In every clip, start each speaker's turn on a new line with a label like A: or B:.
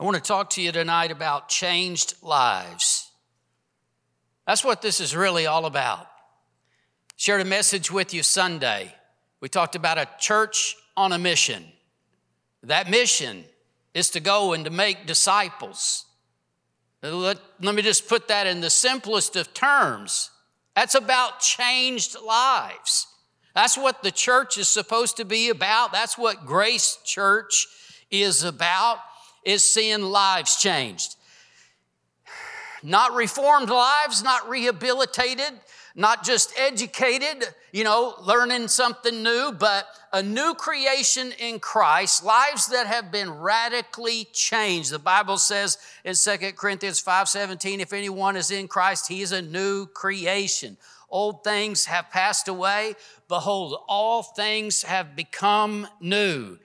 A: I want to talk to you tonight about changed lives. That's what this is really all about. Shared a message with you Sunday. We talked about a church on a mission. That mission is to go and to make disciples. Let, let me just put that in the simplest of terms. That's about changed lives. That's what the church is supposed to be about. That's what Grace Church is about, is seeing lives changed. Not reformed lives, not rehabilitated, not just educated, you know, learning something new, but a new creation in Christ, lives that have been radically changed. The Bible says in 2 Corinthians 5:17, if anyone is in Christ, he is a new creation. Old things have passed away. Behold, all things have become new.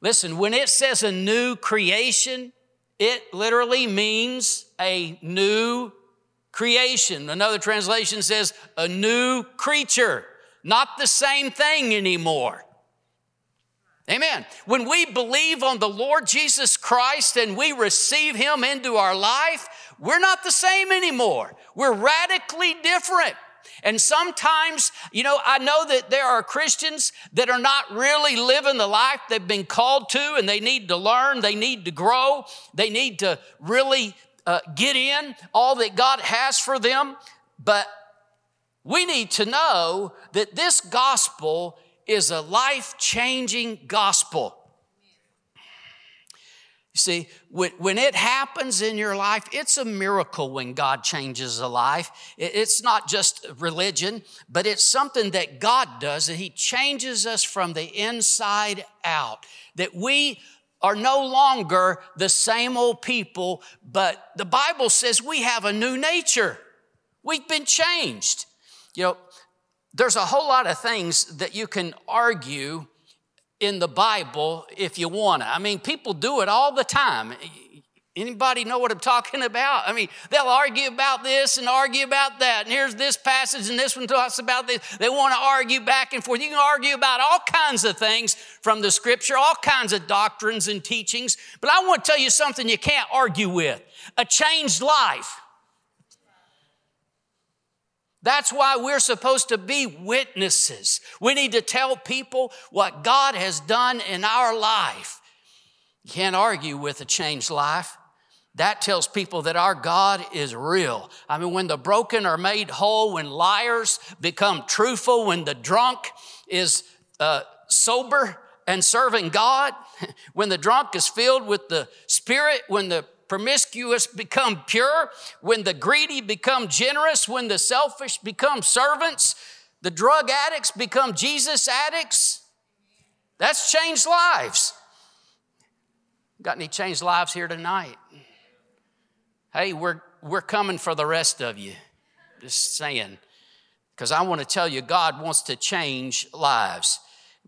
A: Listen, when it says a new creation, it literally means a new creation. Another translation says a new creature, not the same thing anymore. Amen. When we believe on the Lord Jesus Christ and we receive Him into our life, we're not the same anymore. We're radically different. And sometimes, you know, I know that there are Christians that are not really living the life they've been called to, and they need to learn, they need to grow, they need to really uh, get in all that God has for them. But we need to know that this gospel is a life changing gospel. You see, when, it happens in your life, it's a miracle when God changes a life. It's not just religion, but it's something that God does, that He changes us from the inside out. That we are no longer the same old people, but the Bible says we have a new nature. We've been changed. You know, there's a whole lot of things that you can argue in the Bible if you want to. I mean, people do it all the time. Anybody know what I'm talking about? I mean, they'll argue about this and argue about that. And here's this passage and this one talks about this. They want to argue back and forth. You can argue about all kinds of things from the scripture, all kinds of doctrines and teachings. But I want to tell you something you can't argue with a changed life. That's why we're supposed to be witnesses. We need to tell people what God has done in our life. You can't argue with a changed life. That tells people that our God is real. I mean, when the broken are made whole, when liars become truthful, when the drunk is uh, sober and serving God, when the drunk is filled with the Spirit, when the promiscuous become pure, when the greedy become generous, when the selfish become servants, the drug addicts become Jesus addicts. That's changed lives. Got any changed lives here tonight? Hey, we're, we're coming for the rest of you. Just saying. Because I want to tell you, God wants to change lives.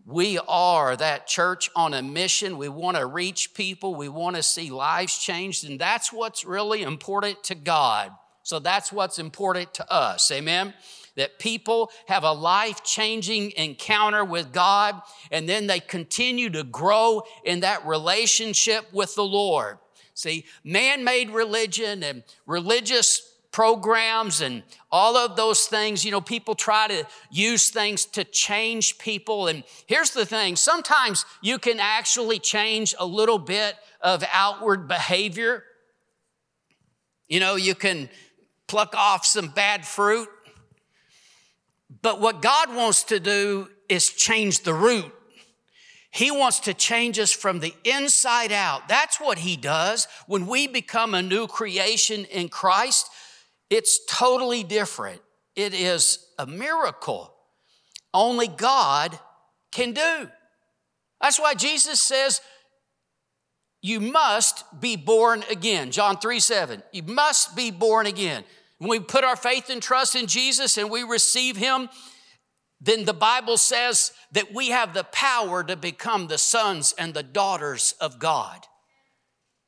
A: We are that church on a mission. We want to reach people. We want to see lives changed. And that's what's really important to God. So that's what's important to us. Amen. That people have a life changing encounter with God and then they continue to grow in that relationship with the Lord. See, man made religion and religious programs and all of those things. You know, people try to use things to change people. And here's the thing sometimes you can actually change a little bit of outward behavior. You know, you can pluck off some bad fruit. But what God wants to do is change the root. He wants to change us from the inside out. That's what He does when we become a new creation in Christ. It's totally different. It is a miracle only God can do. That's why Jesus says, You must be born again. John 3 7. You must be born again. When we put our faith and trust in Jesus and we receive Him, then the Bible says that we have the power to become the sons and the daughters of God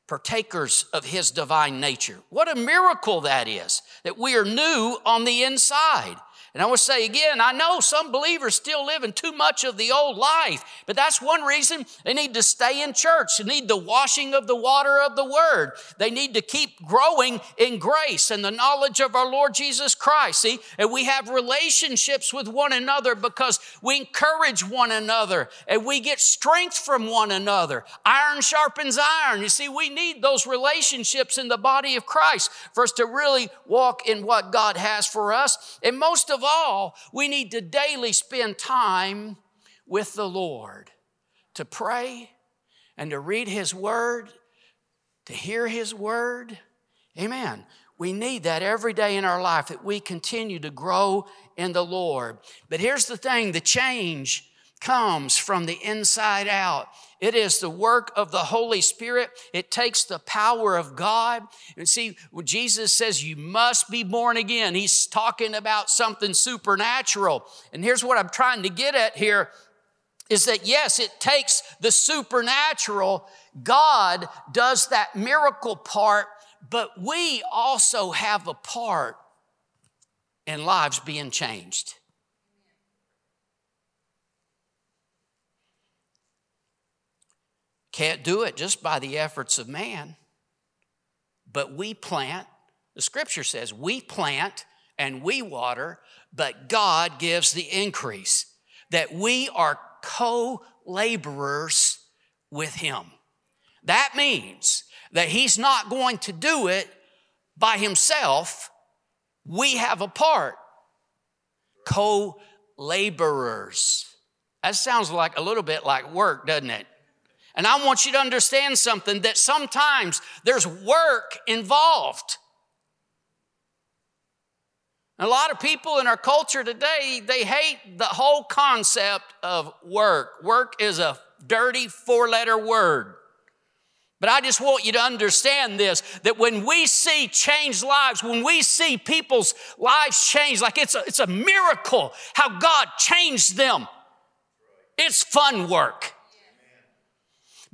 A: partakers of his divine nature. What a miracle that is, that we are new on the inside. And I will say again, I know some believers still living too much of the old life, but that's one reason they need to stay in church. They need the washing of the water of the word. They need to keep growing in grace and the knowledge of our Lord Jesus Christ. See, and we have relationships with one another because we encourage one another and we get strength from one another. Iron sharpens iron. You see, we need those relationships in the body of Christ for us to really walk in what God has for us. And most of all, we need to daily spend time with the Lord to pray and to read His Word, to hear His Word. Amen. We need that every day in our life that we continue to grow in the Lord. But here's the thing the change comes from the inside out. It is the work of the Holy Spirit. It takes the power of God. And see, when Jesus says you must be born again, he's talking about something supernatural. And here's what I'm trying to get at here is that yes, it takes the supernatural. God does that miracle part, but we also have a part in lives being changed. Can't do it just by the efforts of man. But we plant, the scripture says, we plant and we water, but God gives the increase. That we are co laborers with Him. That means that He's not going to do it by Himself. We have a part. Co laborers. That sounds like a little bit like work, doesn't it? And I want you to understand something that sometimes there's work involved. A lot of people in our culture today, they hate the whole concept of work. Work is a dirty four letter word. But I just want you to understand this that when we see changed lives, when we see people's lives change, like it's a, it's a miracle how God changed them, it's fun work.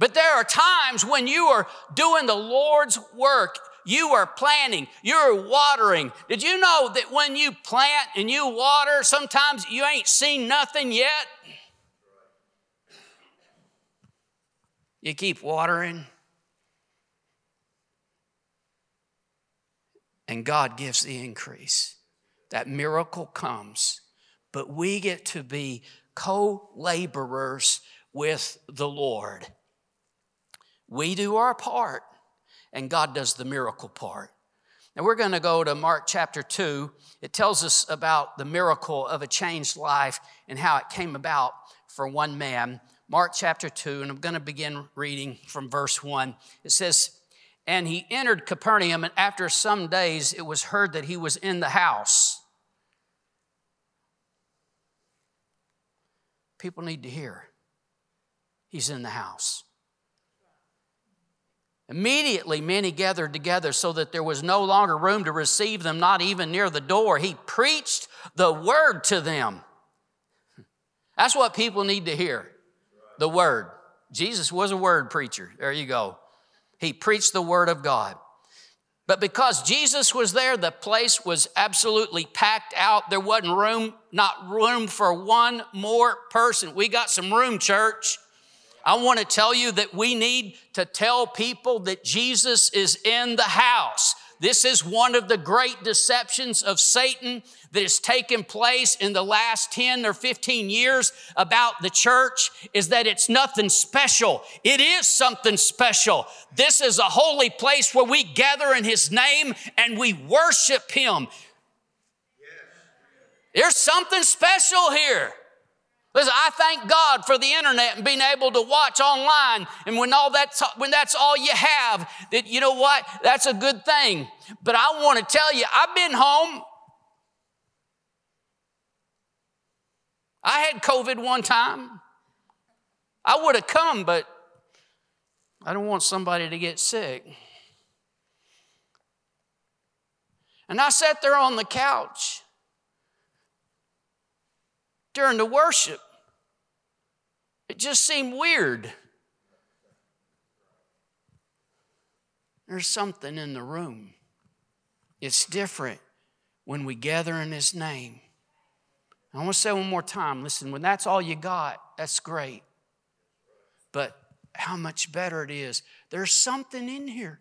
A: But there are times when you are doing the Lord's work. You are planting, you're watering. Did you know that when you plant and you water, sometimes you ain't seen nothing yet? You keep watering, and God gives the increase. That miracle comes, but we get to be co laborers with the Lord. We do our part, and God does the miracle part. Now we're going to go to Mark chapter 2. It tells us about the miracle of a changed life and how it came about for one man. Mark chapter 2, and I'm going to begin reading from verse 1. It says, And he entered Capernaum, and after some days it was heard that he was in the house. People need to hear. He's in the house. Immediately, many gathered together so that there was no longer room to receive them, not even near the door. He preached the word to them. That's what people need to hear the word. Jesus was a word preacher. There you go. He preached the word of God. But because Jesus was there, the place was absolutely packed out. There wasn't room, not room for one more person. We got some room, church. I want to tell you that we need to tell people that Jesus is in the house. This is one of the great deceptions of Satan that has taken place in the last 10 or 15 years about the church is that it's nothing special. It is something special. This is a holy place where we gather in His name and we worship Him. There's something special here. Listen, I thank God for the internet and being able to watch online. And when all that's when that's all you have, that you know what? That's a good thing. But I want to tell you, I've been home. I had COVID one time. I would have come, but I don't want somebody to get sick. And I sat there on the couch during the worship. It just seemed weird. There's something in the room. It's different when we gather in His name. I want to say one more time listen, when that's all you got, that's great. But how much better it is. There's something in here.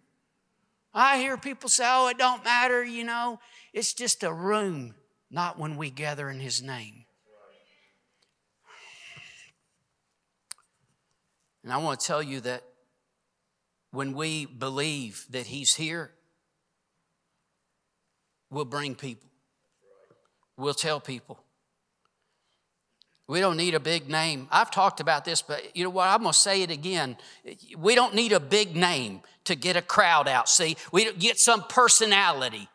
A: I hear people say, oh, it don't matter, you know, it's just a room, not when we gather in His name. And I want to tell you that when we believe that He's here, we'll bring people, we'll tell people. We don't need a big name. I've talked about this, but you know what? I'm going to say it again. We don't need a big name to get a crowd out. See, we get some personality.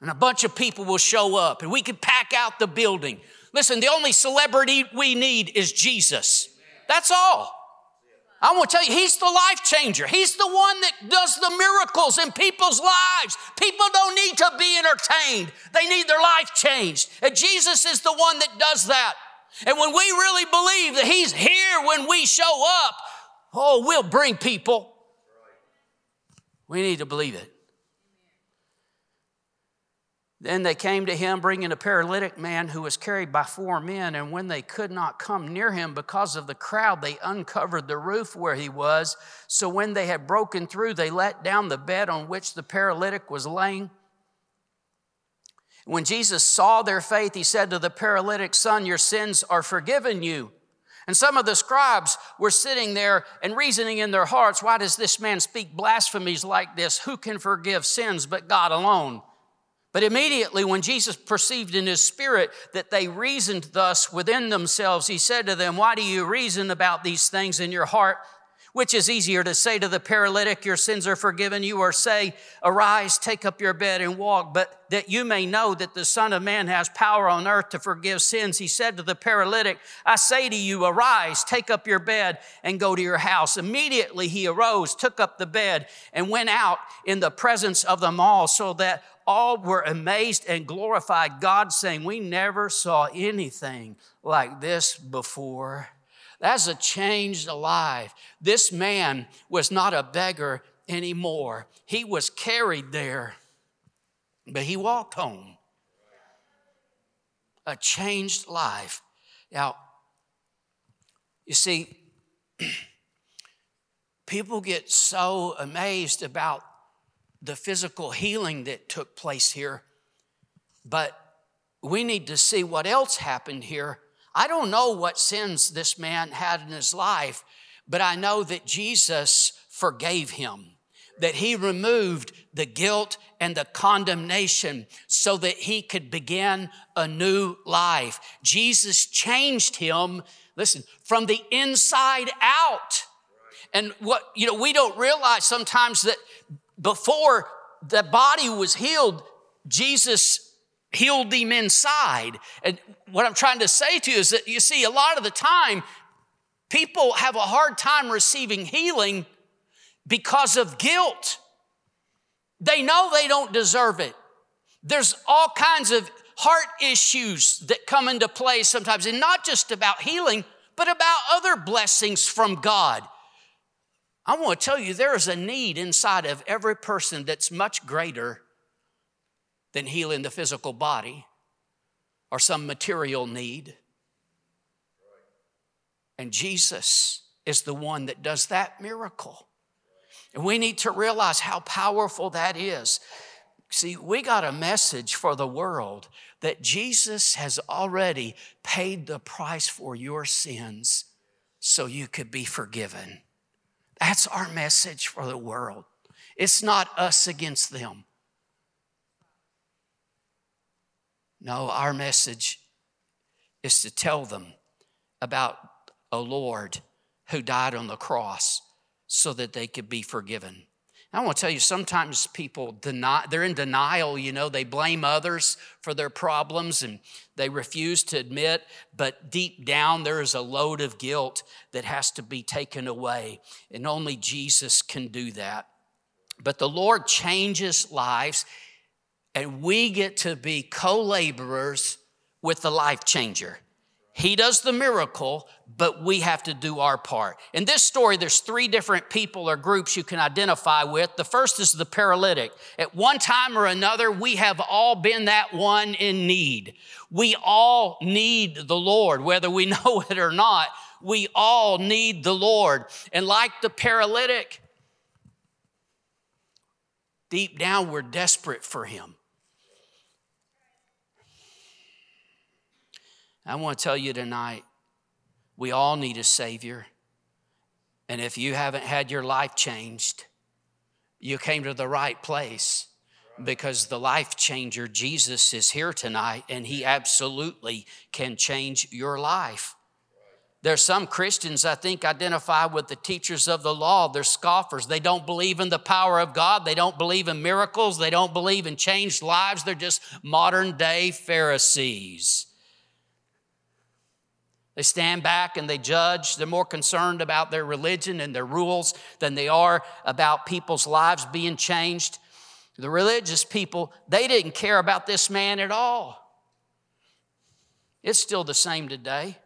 A: And a bunch of people will show up and we can pack out the building. Listen, the only celebrity we need is Jesus. That's all. I want to tell you, He's the life changer. He's the one that does the miracles in people's lives. People don't need to be entertained, they need their life changed. And Jesus is the one that does that. And when we really believe that He's here when we show up, oh, we'll bring people. We need to believe it. Then they came to him, bringing a paralytic man who was carried by four men. And when they could not come near him because of the crowd, they uncovered the roof where he was. So when they had broken through, they let down the bed on which the paralytic was laying. When Jesus saw their faith, he said to the paralytic, Son, your sins are forgiven you. And some of the scribes were sitting there and reasoning in their hearts, Why does this man speak blasphemies like this? Who can forgive sins but God alone? But immediately, when Jesus perceived in his spirit that they reasoned thus within themselves, he said to them, Why do you reason about these things in your heart? Which is easier to say to the paralytic, Your sins are forgiven you, or say, Arise, take up your bed and walk? But that you may know that the Son of Man has power on earth to forgive sins, he said to the paralytic, I say to you, Arise, take up your bed and go to your house. Immediately he arose, took up the bed, and went out in the presence of them all, so that all were amazed and glorified God, saying, We never saw anything like this before. That's a changed life. This man was not a beggar anymore. He was carried there, but he walked home. A changed life. Now, you see, people get so amazed about the physical healing that took place here, but we need to see what else happened here. I don't know what sins this man had in his life, but I know that Jesus forgave him, that he removed the guilt and the condemnation so that he could begin a new life. Jesus changed him, listen, from the inside out. And what, you know, we don't realize sometimes that before the body was healed, Jesus healed them inside. And what I'm trying to say to you is that you see, a lot of the time, people have a hard time receiving healing because of guilt. They know they don't deserve it. There's all kinds of heart issues that come into play sometimes, and not just about healing, but about other blessings from God. I want to tell you there is a need inside of every person that's much greater than healing the physical body or some material need. And Jesus is the one that does that miracle. And we need to realize how powerful that is. See, we got a message for the world that Jesus has already paid the price for your sins so you could be forgiven. That's our message for the world. It's not us against them. No, our message is to tell them about a Lord who died on the cross so that they could be forgiven. I want to tell you, sometimes people deny, they're in denial, you know, they blame others for their problems and they refuse to admit, but deep down there is a load of guilt that has to be taken away. And only Jesus can do that. But the Lord changes lives, and we get to be co laborers with the life changer. He does the miracle, but we have to do our part. In this story, there's three different people or groups you can identify with. The first is the paralytic. At one time or another, we have all been that one in need. We all need the Lord, whether we know it or not. We all need the Lord. And like the paralytic, deep down, we're desperate for Him. I want to tell you tonight, we all need a Savior. And if you haven't had your life changed, you came to the right place because the life changer, Jesus, is here tonight and He absolutely can change your life. There's some Christians, I think, identify with the teachers of the law. They're scoffers. They don't believe in the power of God. They don't believe in miracles. They don't believe in changed lives. They're just modern day Pharisees. They stand back and they judge. They're more concerned about their religion and their rules than they are about people's lives being changed. The religious people, they didn't care about this man at all. It's still the same today.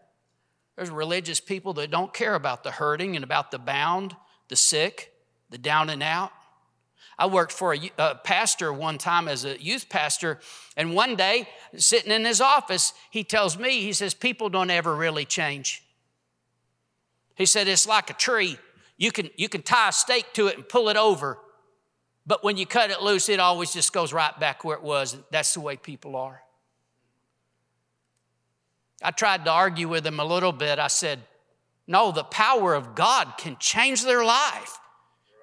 A: There's religious people that don't care about the hurting and about the bound, the sick, the down and out. I worked for a, a, pastor one time as a youth pastor, and one day, sitting in his office, he tells me, he says, People don't ever really change. He said, It's like a tree. You can, you can tie a stake to it and pull it over, but when you cut it loose, it always just goes right back where it was. That's the way people are. I tried to argue with him a little bit. I said, No, the power of God can change their life.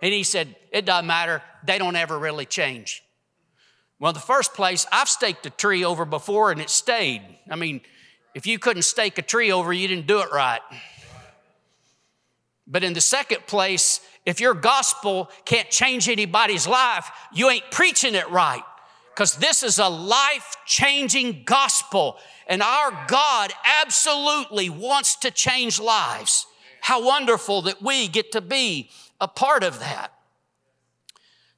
A: And he said, It doesn't matter. They don't ever really change. Well, the first place, I've staked a tree over before and it stayed. I mean, if you couldn't stake a tree over, you didn't do it right. But in the second place, if your gospel can't change anybody's life, you ain't preaching it right. Because this is a life changing gospel, and our God absolutely wants to change lives. How wonderful that we get to be a part of that.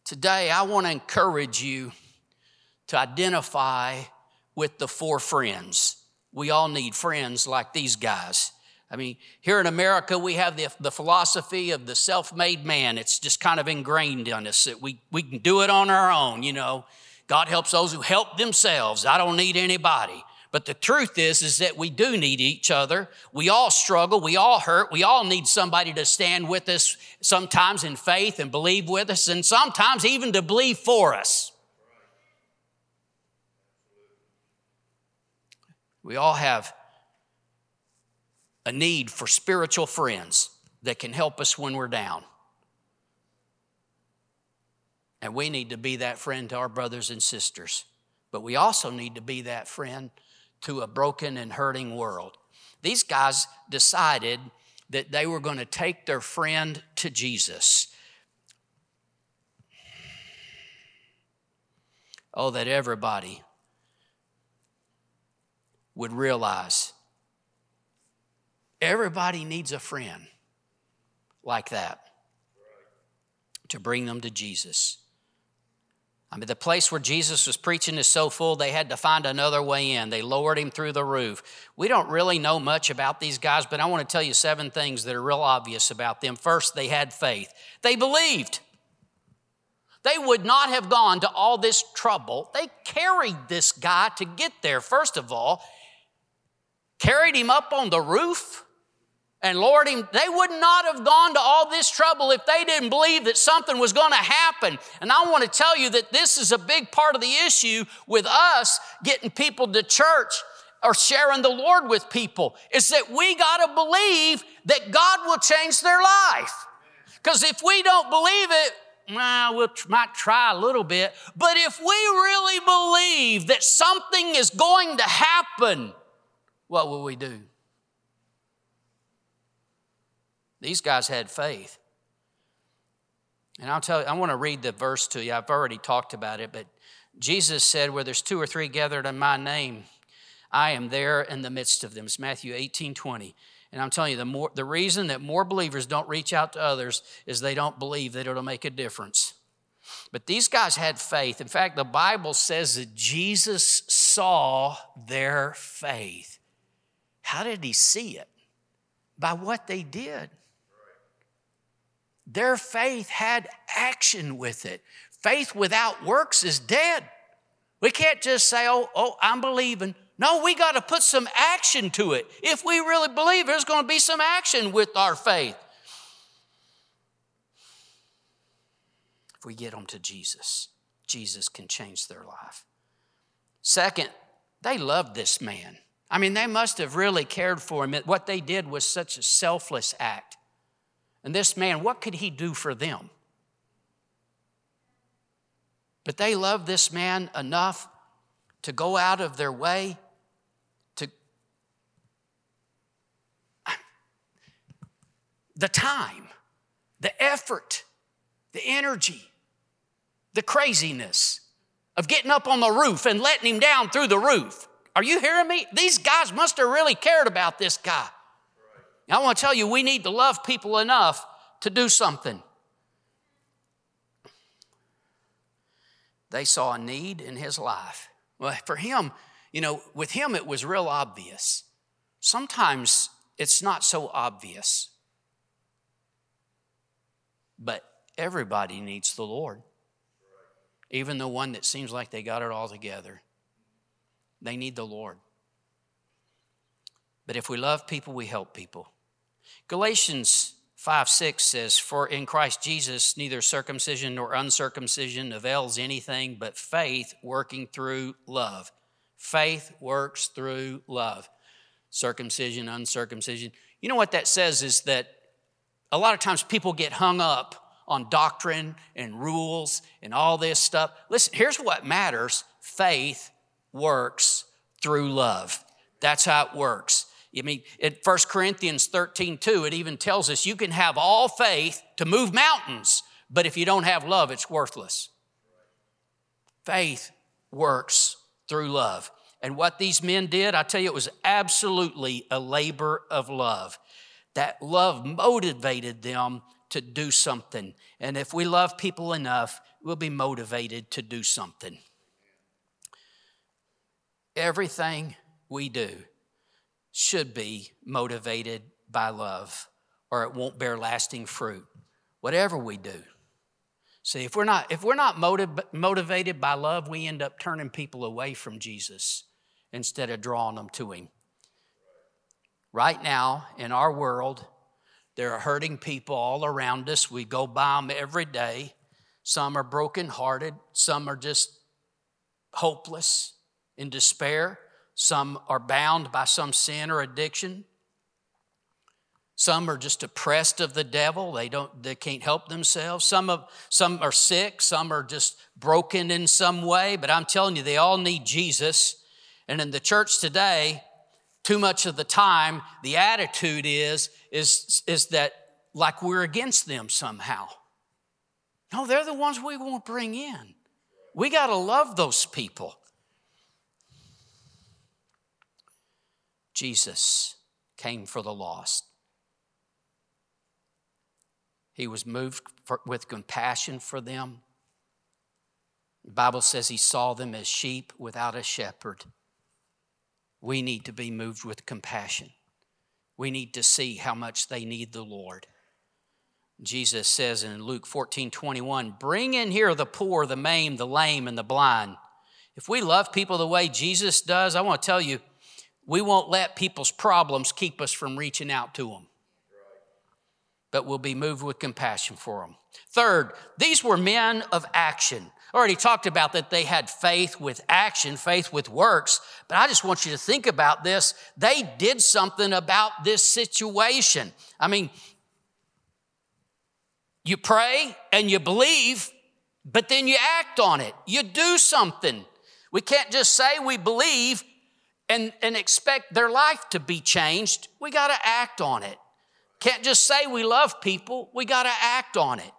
A: Today, I want to encourage you to identify with the four friends. We all need friends like these guys. I mean, here in America, we have the, the philosophy of the self made man. It's just kind of ingrained in us that we, we can do it on our own, you know. God helps those who help themselves. I don't need anybody. But the truth is, is that we do need each other. We all struggle. We all hurt. We all need somebody to stand with us sometimes in faith and believe with us, and sometimes even to believe for us. We all have a need for spiritual friends that can help us when we're down. And we need to be that friend to our brothers and sisters. But we also need to be that friend to a broken and hurting world. These guys decided that they were going to take their friend to Jesus. Oh, that everybody would realize everybody needs a friend like that to bring them to Jesus. I mean, the place where Jesus was preaching is so full, they had to find another way in. They lowered him through the roof. We don't really know much about these guys, but I want to tell you seven things that are real obvious about them. First, they had faith, they believed. They would not have gone to all this trouble. They carried this guy to get there, first of all, carried him up on the roof and Lord, they would not have gone to all this trouble if they didn't believe that something was going to happen. And I want to tell you that this is a big part of the issue with us getting people to church or sharing the Lord with people is that we got to believe that God will change their life. Because if we don't believe it, well, we might try a little bit. But if we really believe that something is going to happen, what will we do? These guys had faith. And I'll tell you, I want to read the verse to you. I've already talked about it, but Jesus said, Where there's two or three gathered in my name, I am there in the midst of them. It's Matthew 18 20. And I'm telling you, the, more, the reason that more believers don't reach out to others is they don't believe that it'll make a difference. But these guys had faith. In fact, the Bible says that Jesus saw their faith. How did he see it? By what they did. Their faith had action with it. Faith without works is dead. We can't just say, oh, oh, I'm believing. No, we got to put some action to it. If we really believe, there's going to be some action with our faith. If we get them to Jesus, Jesus can change their life. Second, they loved this man. I mean, they must have really cared for him. What they did was such a selfless act. And this man, what could he do for them? But they loved this man enough to go out of their way to the time, the effort, the energy, the craziness of getting up on the roof and letting him down through the roof. Are you hearing me? These guys must have really cared about this guy. I want to tell you, we need to love people enough to do something. They saw a need in his life. Well, for him, you know, with him it was real obvious. Sometimes it's not so obvious. But everybody needs the Lord. Even the one that seems like they got it all together. They need the Lord. But if we love people, we help people. Galatians 5 6 says, For in Christ Jesus, neither circumcision nor uncircumcision avails anything but faith working through love. Faith works through love. Circumcision, uncircumcision. You know what that says is that a lot of times people get hung up on doctrine and rules and all this stuff. Listen, here's what matters faith works through love. That's how it works. I mean, in 1 Corinthians 13, 2, it even tells us you can have all faith to move mountains, but if you don't have love, it's worthless. Faith works through love. And what these men did, I tell you, it was absolutely a labor of love. That love motivated them to do something. And if we love people enough, we'll be motivated to do something. Everything we do should be motivated by love, or it won't bear lasting fruit. Whatever we do. See, if we're not, if we're not motiv- motivated by love, we end up turning people away from Jesus instead of drawing them to Him. Right now, in our world, there are hurting people all around us. We go by them every day. Some are brokenhearted, some are just hopeless in despair. Some are bound by some sin or addiction. Some are just oppressed of the devil. They don't they can't help themselves. Some of some are sick, some are just broken in some way, but I'm telling you they all need Jesus. And in the church today, too much of the time the attitude is is is that like we're against them somehow. No, they're the ones we want to bring in. We got to love those people. Jesus came for the lost. He was moved for, with compassion for them. The Bible says he saw them as sheep without a shepherd. We need to be moved with compassion. We need to see how much they need the Lord. Jesus says in Luke 14 21, bring in here the poor, the maimed, the lame, and the blind. If we love people the way Jesus does, I want to tell you, we won't let people's problems keep us from reaching out to them, but we'll be moved with compassion for them. Third, these were men of action. I already talked about that they had faith with action, faith with works, but I just want you to think about this. They did something about this situation. I mean, you pray and you believe, but then you act on it. You do something. We can't just say we believe and, and expect their life to be changed, we got to act on it. Can't just say we love people, we got to act on it.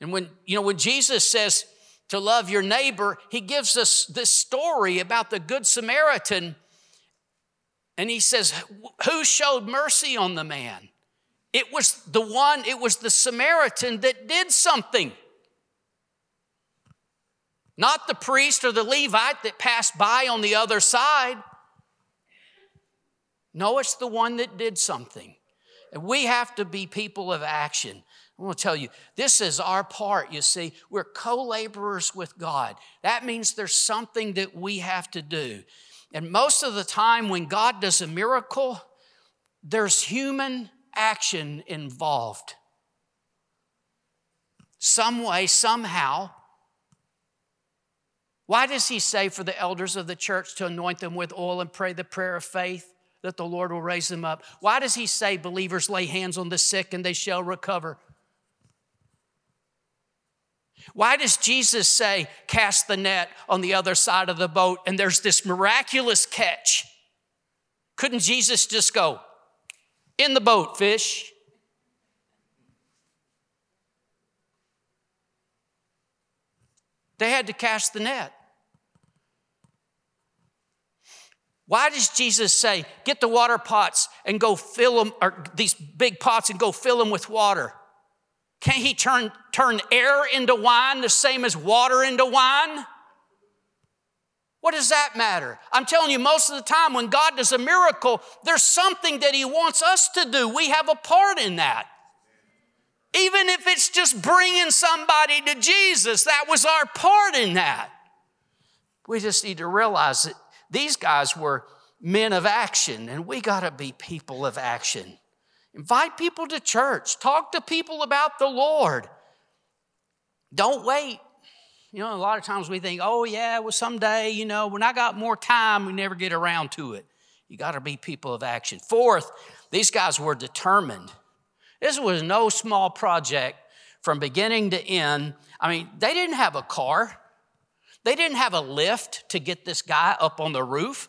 A: And when, you know, when Jesus says to love your neighbor, he gives us this story about the Good Samaritan. And he says, Who showed mercy on the man? It was the one, it was the Samaritan that did something. Not the priest or the Levite that passed by on the other side. No, it's the one that did something. And we have to be people of action. I want to tell you, this is our part, you see. We're co laborers with God. That means there's something that we have to do. And most of the time, when God does a miracle, there's human action involved. Some way, somehow. Why does he say for the elders of the church to anoint them with oil and pray the prayer of faith that the Lord will raise them up? Why does he say believers lay hands on the sick and they shall recover? Why does Jesus say, cast the net on the other side of the boat and there's this miraculous catch? Couldn't Jesus just go, in the boat, fish? They had to cast the net. Why does Jesus say, get the water pots and go fill them, or these big pots and go fill them with water? Can't he turn, turn air into wine the same as water into wine? What does that matter? I'm telling you, most of the time when God does a miracle, there's something that He wants us to do. We have a part in that. Even if it's just bringing somebody to Jesus, that was our part in that. We just need to realize that these guys were men of action, and we got to be people of action. Invite people to church. Talk to people about the Lord. Don't wait. You know, a lot of times we think, oh, yeah, well, someday, you know, when I got more time, we never get around to it. You got to be people of action. Fourth, these guys were determined. This was no small project from beginning to end. I mean, they didn't have a car, they didn't have a lift to get this guy up on the roof.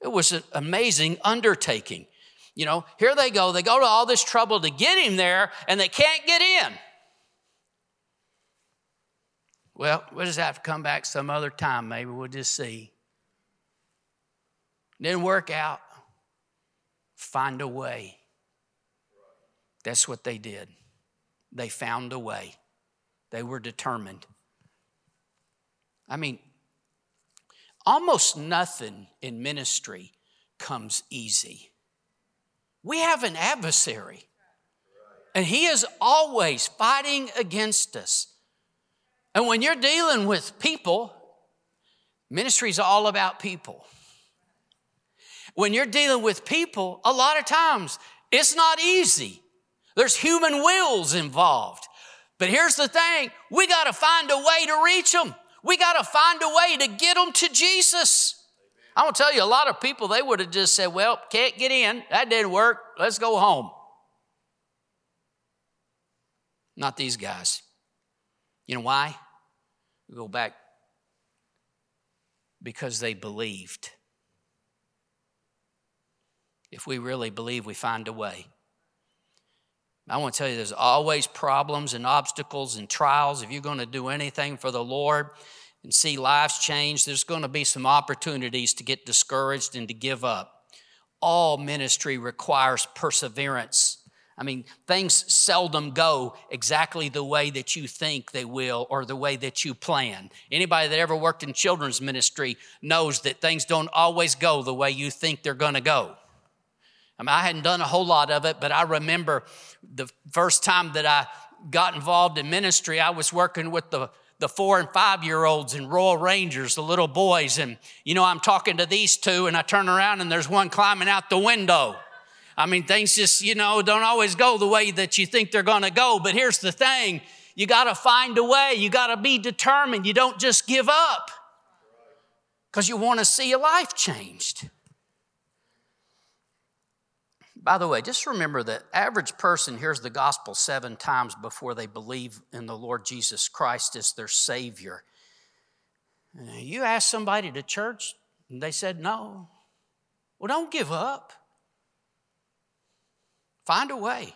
A: It was an amazing undertaking. You know, here they go. They go to all this trouble to get him there, and they can't get in. Well, we'll just have to come back some other time. Maybe we'll just see. Didn't work out. Find a way. That's what they did. They found a way. They were determined. I mean, almost nothing in ministry comes easy. We have an adversary, and he is always fighting against us. And when you're dealing with people, ministry is all about people. When you're dealing with people, a lot of times it's not easy. There's human wills involved. But here's the thing we got to find a way to reach them. We got to find a way to get them to Jesus. I'm gonna tell you, a lot of people, they would have just said, Well, can't get in. That didn't work. Let's go home. Not these guys. You know why? We go back because they believed. If we really believe, we find a way. I want to tell you, there's always problems and obstacles and trials. If you're going to do anything for the Lord, and see lives change, there's going to be some opportunities to get discouraged and to give up. All ministry requires perseverance. I mean, things seldom go exactly the way that you think they will or the way that you plan. Anybody that ever worked in children's ministry knows that things don't always go the way you think they're going to go. I mean, I hadn't done a whole lot of it, but I remember the first time that I got involved in ministry, I was working with the the four and five year olds and Royal Rangers, the little boys. And, you know, I'm talking to these two, and I turn around and there's one climbing out the window. I mean, things just, you know, don't always go the way that you think they're going to go. But here's the thing you got to find a way, you got to be determined. You don't just give up because you want to see a life changed. By the way, just remember that average person hears the gospel seven times before they believe in the Lord Jesus Christ as their Savior. You ask somebody to church and they said no. Well, don't give up. Find a way.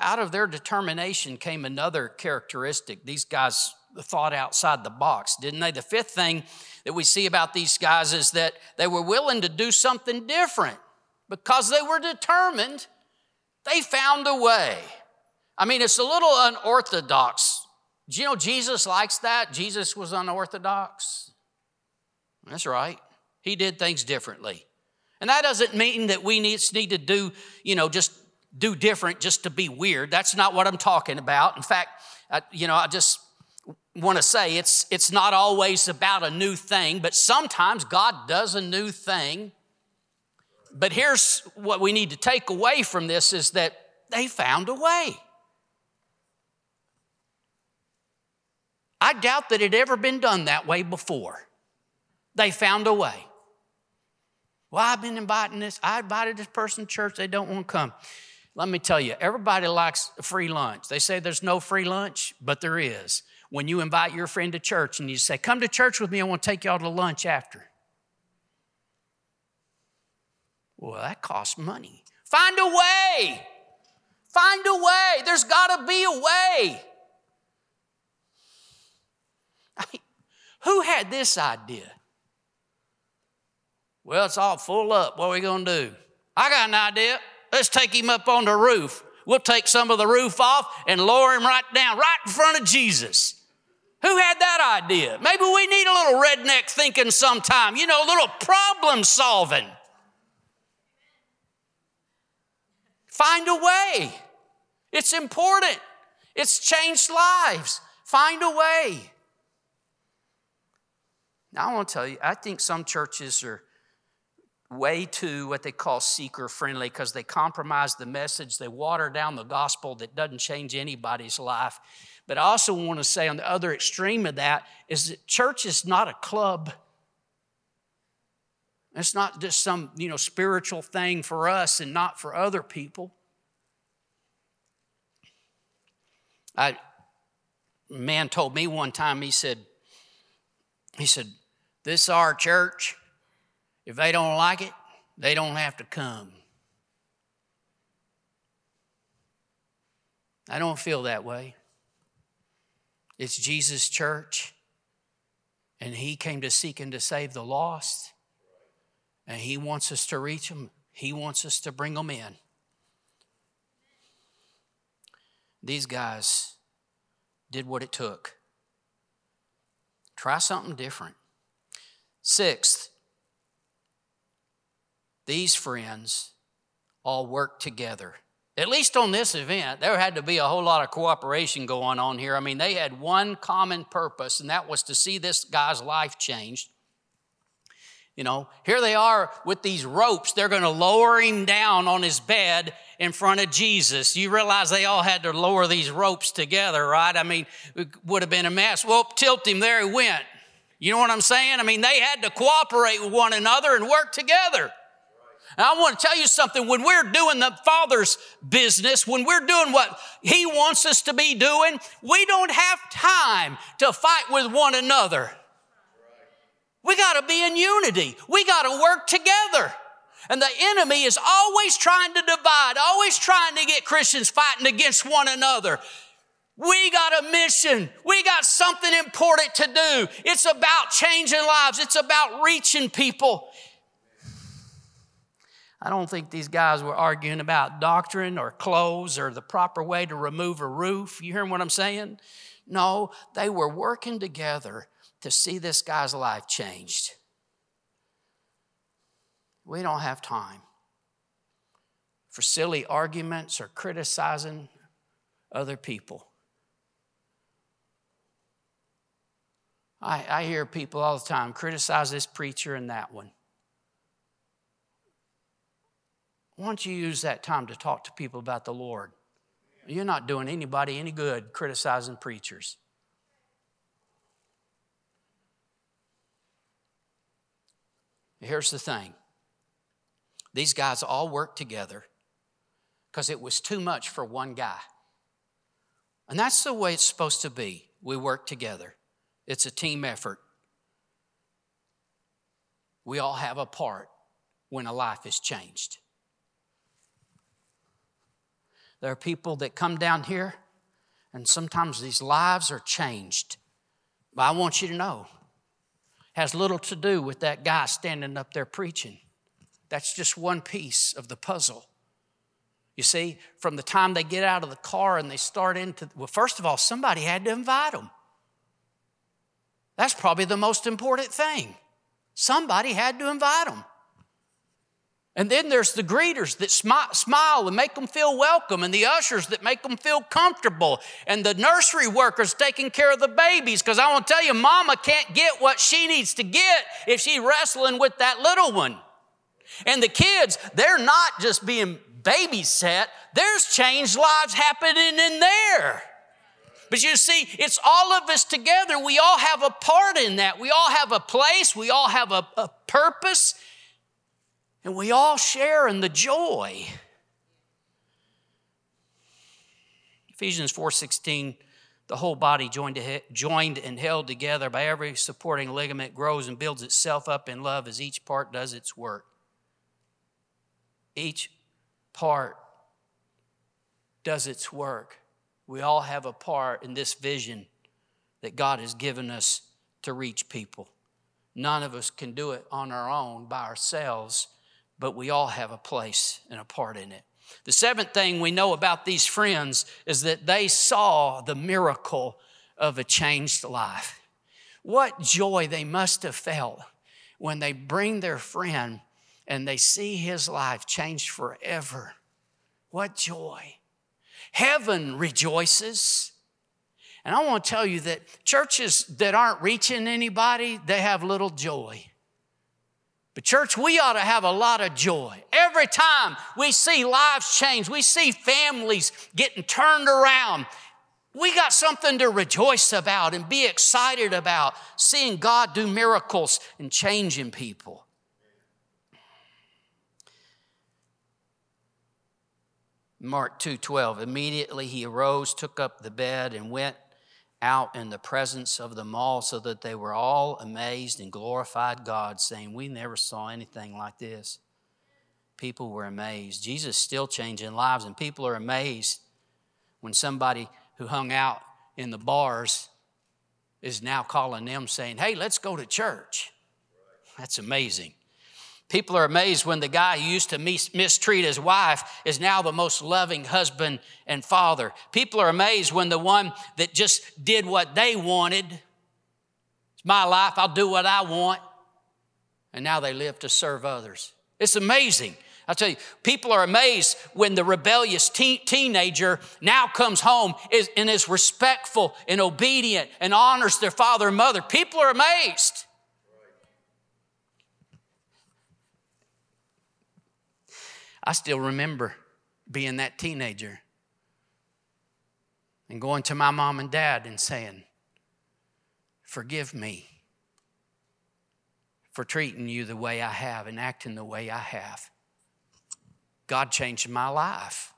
A: out of their determination came another characteristic. These guys thought outside the box, didn't they? The fifth thing that we see about these guys is that they were willing to do something different because they were determined, they found a way. I mean, it's a little unorthodox. Do you know Jesus likes that? Jesus was unorthodox. That's right. He did things differently. And that doesn't mean that we need, need to do, you know, just do different just to be weird. That's not what I'm talking about. In fact, I, you know, I just want to say it's, it's not always about a new thing, but sometimes God does a new thing. But here's what we need to take away from this is that they found a way. I doubt that it had ever been done that way before. They found a way. Well, I've been inviting this, I invited this person to church, they don't want to come. Let me tell you, everybody likes free lunch. They say there's no free lunch, but there is. When you invite your friend to church and you say, Come to church with me, I want to take y'all to lunch after. Well, that costs money. Find a way. Find a way. There's got to be a way. I mean, who had this idea? Well, it's all full up. What are we going to do? I got an idea. Let's take him up on the roof. We'll take some of the roof off and lower him right down, right in front of Jesus. Who had that idea? Maybe we need a little redneck thinking sometime, you know, a little problem solving. Find a way. It's important. It's changed lives. Find a way. Now, I want to tell you, I think some churches are way too what they call seeker friendly because they compromise the message, they water down the gospel that doesn't change anybody's life. But I also want to say on the other extreme of that is that church is not a club. It's not just some, you know, spiritual thing for us and not for other people. I man told me one time, he said, he said, This our church. If they don't like it, they don't have to come. I don't feel that way. It's Jesus' church, and He came to seek and to save the lost, and He wants us to reach them, He wants us to bring them in. These guys did what it took. Try something different. Sixth, these friends all worked together. At least on this event, there had to be a whole lot of cooperation going on here. I mean, they had one common purpose, and that was to see this guy's life changed. You know, here they are with these ropes. They're going to lower him down on his bed in front of Jesus. You realize they all had to lower these ropes together, right? I mean, it would have been a mess. Well, tilt him, there he went. You know what I'm saying? I mean, they had to cooperate with one another and work together. And I want to tell you something. When we're doing the Father's business, when we're doing what He wants us to be doing, we don't have time to fight with one another. We got to be in unity. We got to work together. And the enemy is always trying to divide, always trying to get Christians fighting against one another. We got a mission. We got something important to do. It's about changing lives. It's about reaching people. I don't think these guys were arguing about doctrine or clothes or the proper way to remove a roof. You hear what I'm saying? No, they were working together to see this guy's life changed. We don't have time for silly arguments or criticizing other people. I, I hear people all the time criticize this preacher and that one. Why don't you use that time to talk to people about the Lord? You're not doing anybody any good criticizing preachers. Here's the thing these guys all worked together because it was too much for one guy. And that's the way it's supposed to be. We work together, it's a team effort. We all have a part when a life is changed. There are people that come down here, and sometimes these lives are changed. But I want you to know has little to do with that guy standing up there preaching. That's just one piece of the puzzle. You see, from the time they get out of the car and they start into, well, first of all, somebody had to invite them. That's probably the most important thing. Somebody had to invite them. And then there's the greeters that smile and make them feel welcome, and the ushers that make them feel comfortable, and the nursery workers taking care of the babies. Because I want to tell you, mama can't get what she needs to get if she's wrestling with that little one. And the kids, they're not just being babysat, there's changed lives happening in there. But you see, it's all of us together. We all have a part in that. We all have a place, we all have a, a purpose, and we all share in the joy. Ephesians 4:16 the whole body joined, joined and held together by every supporting ligament grows and builds itself up in love as each part does its work. Each part does its work. We all have a part in this vision that God has given us to reach people. None of us can do it on our own by ourselves, but we all have a place and a part in it. The seventh thing we know about these friends is that they saw the miracle of a changed life. What joy they must have felt when they bring their friend and they see his life changed forever. What joy. Heaven rejoices. And I want to tell you that churches that aren't reaching anybody, they have little joy. But, church, we ought to have a lot of joy. Every time we see lives change, we see families getting turned around, we got something to rejoice about and be excited about seeing God do miracles and changing people. Mark 2:12 Immediately he arose, took up the bed and went out in the presence of them all so that they were all amazed and glorified God saying, "We never saw anything like this." People were amazed. Jesus still changing lives and people are amazed when somebody who hung out in the bars is now calling them saying, "Hey, let's go to church." That's amazing. People are amazed when the guy who used to mistreat his wife is now the most loving husband and father. People are amazed when the one that just did what they wanted, it's my life, I'll do what I want, and now they live to serve others. It's amazing. I'll tell you, people are amazed when the rebellious teenager now comes home and is respectful and obedient and honors their father and mother. People are amazed. I still remember being that teenager and going to my mom and dad and saying, Forgive me for treating you the way I have and acting the way I have. God changed my life.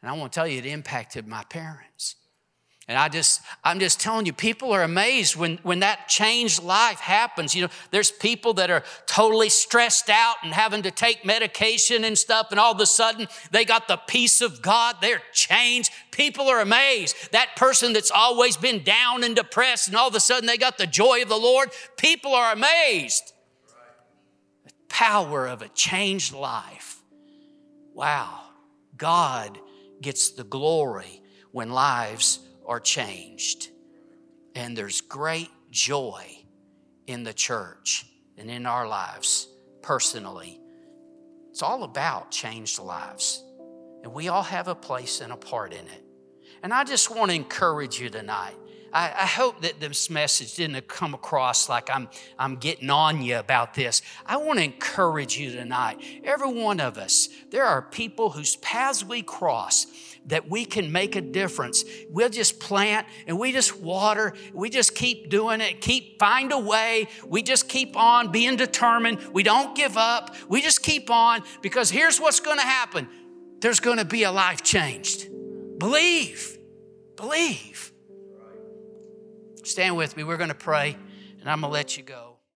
A: And I want to tell you, it impacted my parents. And I just, I'm just telling you, people are amazed when, when that changed life happens. You know, there's people that are totally stressed out and having to take medication and stuff, and all of a sudden they got the peace of God. They're changed. People are amazed. That person that's always been down and depressed, and all of a sudden they got the joy of the Lord. People are amazed. The power of a changed life. Wow. God gets the glory when lives are changed. And there's great joy in the church and in our lives personally. It's all about changed lives. And we all have a place and a part in it. And I just want to encourage you tonight I, I, hope that this message didn't come across like I'm, I'm getting on you about this. I want to encourage you tonight. Every one of us, there are people whose paths we cross that we can make a difference. We'll just plant and we just water. We just keep doing it, keep find a way. We just keep on being determined. We don't give up. We just keep on because here's what's going to happen. There's going to be a life changed. Believe. Believe. Stand with me. We're going to pray, and I'm going to let you go.